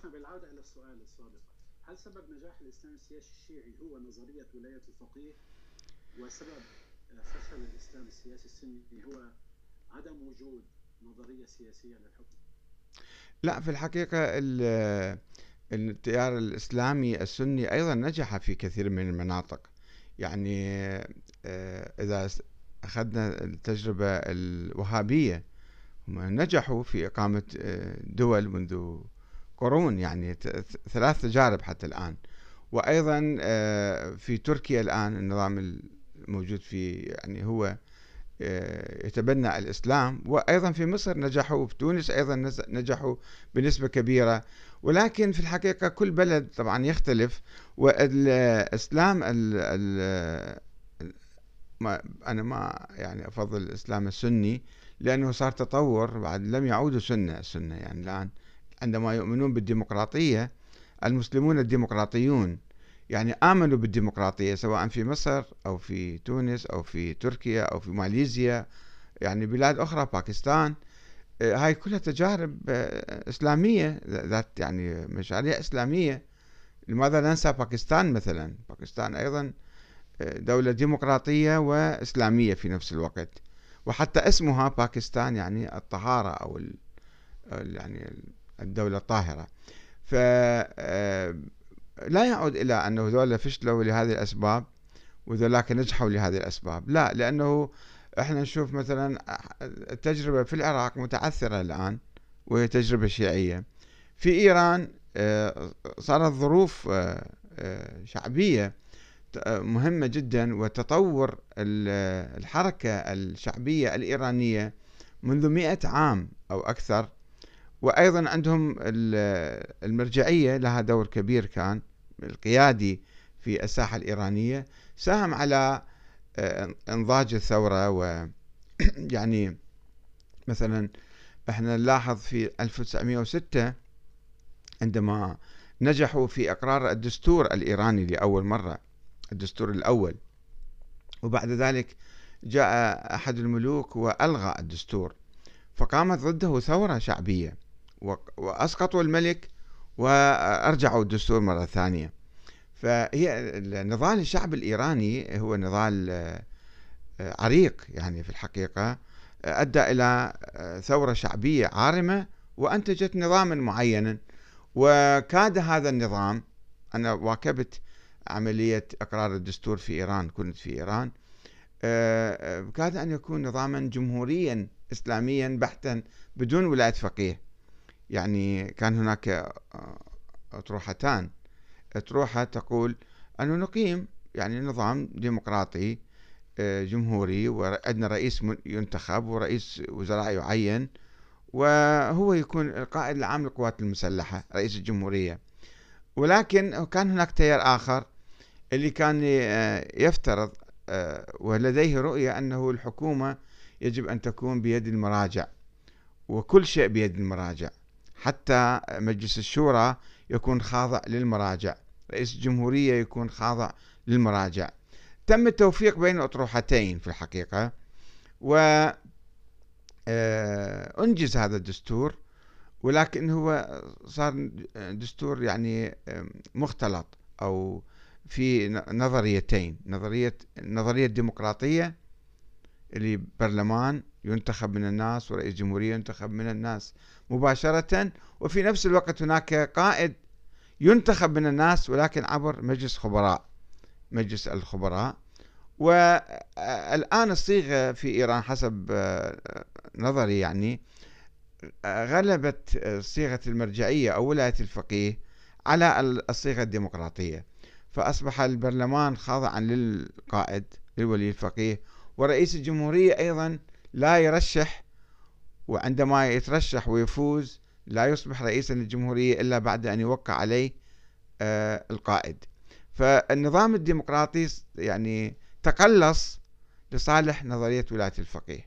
شيخنا بالعودة إلى السؤال السابق. هل سبب نجاح الإسلام السياسي الشيعي هو نظرية ولاية الفقيه؟ وسبب فشل الإسلام السياسي السني هو عدم وجود نظرية سياسية للحكم؟ لا في الحقيقة التيار الإسلامي السني أيضا نجح في كثير من المناطق. يعني آه، إذا أخذنا التجربة الوهابية هم نجحوا في إقامة آه، دول منذ قرون يعني ثلاث تجارب حتى الآن. وأيضا آه، في تركيا الآن النظام الموجود في يعني هو يتبنى الإسلام. وأيضا في مصر نجحوا وفي تونس أيضا نجحوا بنسبة كبيرة. ولكن في الحقيقة كل بلد طبعا يختلف. والإسلام ال ال ما أنا ما يعني أفضل الإسلام السني لأنه صار تطور بعد لم يعودوا سنة السنة يعني الآن. عندما يؤمنون بالديمقراطية المسلمون الديمقراطيون يعني آمنوا بالديمقراطية سواء في مصر أو في تونس أو في تركيا أو في ماليزيا يعني بلاد أخرى باكستان آه، هاي كلها تجارب آه، إسلامية ذات يعني مشاريع إسلامية. لماذا ننسى باكستان مثلا؟ باكستان أيضا آه، دولة ديمقراطية وإسلامية في نفس الوقت. وحتى اسمها باكستان يعني الطهارة أو يعني الدولة الطاهرة. ف لا يعود إلى أنه ذولا فشلوا لهذه الأسباب وذولاك نجحوا لهذه الأسباب. لا لأنه إحنا نشوف مثلا التجربة في العراق متعثرة الآن وهي تجربة شيعية. في إيران آه، صارت ظروف آه، آه، شعبية مهمة جدا وتطور الحركة الشعبية الإيرانية منذ مئة عام أو أكثر. وأيضا عندهم المرجعية لها دور كبير كان القيادي في الساحة الإيرانية ساهم على آه، إنضاج الثورة و يعني مثلا إحنا نلاحظ في 1906 عندما نجحوا في إقرار الدستور الإيراني لأول مرة الدستور الأول. وبعد ذلك جاء أحد الملوك وألغى الدستور فقامت ضده ثورة شعبية. واسقطوا الملك وارجعوا الدستور مرة ثانية. فهي نضال الشعب الإيراني هو نضال آه، عريق يعني في الحقيقة أدى إلى آه، ثورة شعبية عارمة وأنتجت نظاما معينا. وكاد هذا النظام أنا واكبت عملية إقرار الدستور في إيران كنت في إيران آه، كاد أن يكون نظاما جمهوريا إسلاميا بحتا بدون ولاية فقيه. يعني كان هناك أطروحتان. تروحها تقول أنه نقيم يعني نظام ديمقراطي آه، جمهوري وعندنا رئيس ينتخب ورئيس وزراء يعين وهو يكون القائد العام للقوات المسلحة رئيس الجمهورية. ولكن كان هناك تيار آخر اللي كان آه، يفترض آه، ولديه رؤية أنه الحكومة يجب أن تكون بيد المراجع وكل شيء بيد المراجع. حتى مجلس الشورى يكون خاضع للمراجع. رئيس الجمهورية يكون خاضع للمراجع. تم التوفيق بين أطروحتين في الحقيقة و آه، أنجز هذا الدستور ولكن هو صار دستور يعني مختلط أو في نظريتين نظرية النظرية الديمقراطية اللي برلمان ينتخب من الناس ورئيس جمهورية ينتخب من الناس مباشرة وفي نفس الوقت هناك قائد ينتخب من الناس ولكن عبر مجلس خبراء مجلس الخبراء. والآن الصيغة في إيران حسب آه، نظري يعني غلبت صيغة المرجعية أو ولاية الفقيه على الصيغة الديمقراطية. فأصبح البرلمان خاضعا للقائد للولي الفقيه ورئيس الجمهورية أيضا لا يرشح وعندما يترشح ويفوز لا يصبح رئيسا للجمهورية إلا بعد أن يوقع عليه آه، القائد. فالنظام الديمقراطي يعني تقلص لصالح نظرية ولاية الفقيه.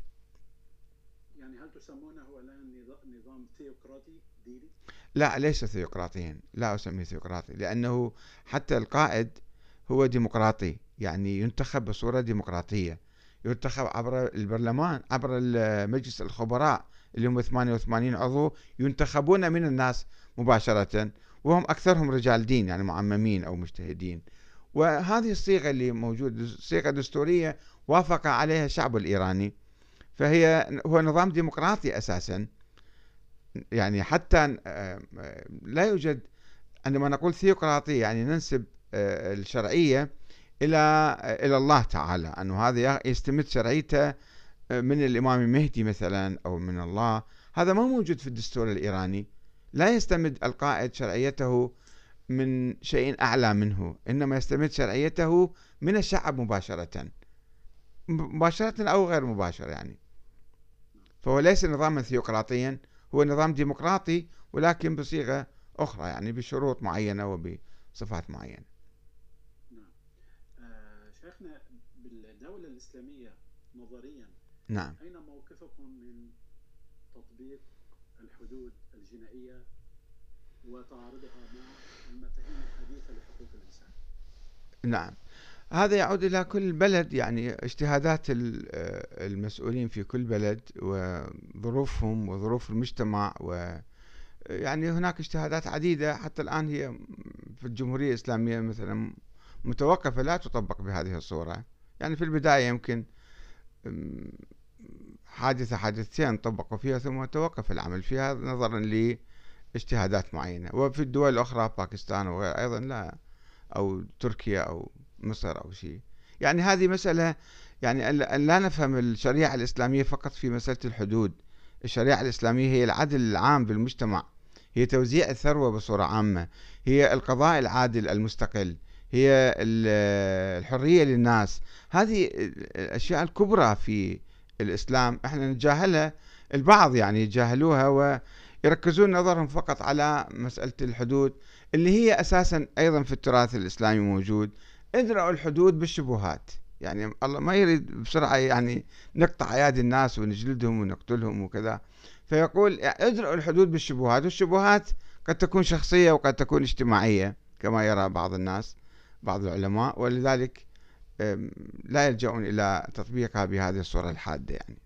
يعني هل تسمونه الآن نظام ثيوقراطي؟ ديني؟ لا ليس ثيوقراطيا. لا أسميه ثيوقراطي لأنه حتى القائد هو ديمقراطي يعني ينتخب بصورة ديمقراطية. ينتخب عبر البرلمان عبر مجلس الخبراء اللي هم 88 عضو ينتخبون من الناس مباشرة وهم أكثرهم رجال دين يعني معممين أو مجتهدين. وهذه الصيغة اللي موجودة صيغة دستورية وافق عليها الشعب الإيراني. فهي هو نظام ديمقراطي أساسا. يعني حتى آه، لا يوجد عندما نقول ثيوقراطية يعني ننسب آه، الشرعية إلى آه، إلى الله تعالى أنه هذا يستمد شرعيته من الإمام المهدي مثلا أو من الله. هذا ما موجود في الدستور الإيراني. لا يستمد القائد شرعيته من شيء أعلى منه إنما يستمد شرعيته من الشعب مباشرة. مباشرة أو غير مباشر يعني. فهو ليس نظاما ثيوقراطيا هو نظام ديمقراطي ولكن بصيغة أخرى يعني بشروط معينة وبصفات معينة. شيخنا بالدولة الإسلامية نظريا نعم. أين موقفكم من تطبيق الحدود الجنائية وتعارضها مع المفاهيم الحديثة لحقوق الإنسان؟ نعم. هذا يعود إلى كل بلد يعني اجتهادات المسؤولين في كل بلد وظروفهم وظروف المجتمع و يعني هناك اجتهادات عديدة حتى الآن هي في الجمهورية الإسلامية مثلا متوقفة لا تطبق بهذه الصورة. يعني في البداية يمكن حادثة حادثتين طبقوا فيها ثم توقف العمل فيها نظرا لاجتهادات معينة. وفي الدول الأخرى باكستان وغيرها أيضا لا أو تركيا أو مصر أو شيء. يعني هذه مسألة يعني أن لا نفهم الشريعة الإسلامية فقط في مسألة الحدود. الشريعة الإسلامية هي العدل العام بالمجتمع. هي توزيع الثروة بصورة عامة. هي القضاء العادل المستقل. هي الحرية للناس. هذه الأشياء الكبرى في الإسلام إحنا نتجاهلها البعض يعني يتجاهلوها ويركزون نظرهم فقط على مسألة الحدود اللي هي أساسا أيضا في التراث الإسلامي موجود. ادرأوا الحدود بالشبهات. يعني الله ما يريد بسرعة يعني نقطع أيادي الناس ونجلدهم ونقتلهم وكذا. فيقول ادرأوا الحدود بالشبهات. والشبهات قد تكون شخصية وقد تكون اجتماعية كما يرى بعض الناس. بعض العلماء ولذلك لا يلجؤون إلى تطبيقها بهذه الصورة الحادة يعني.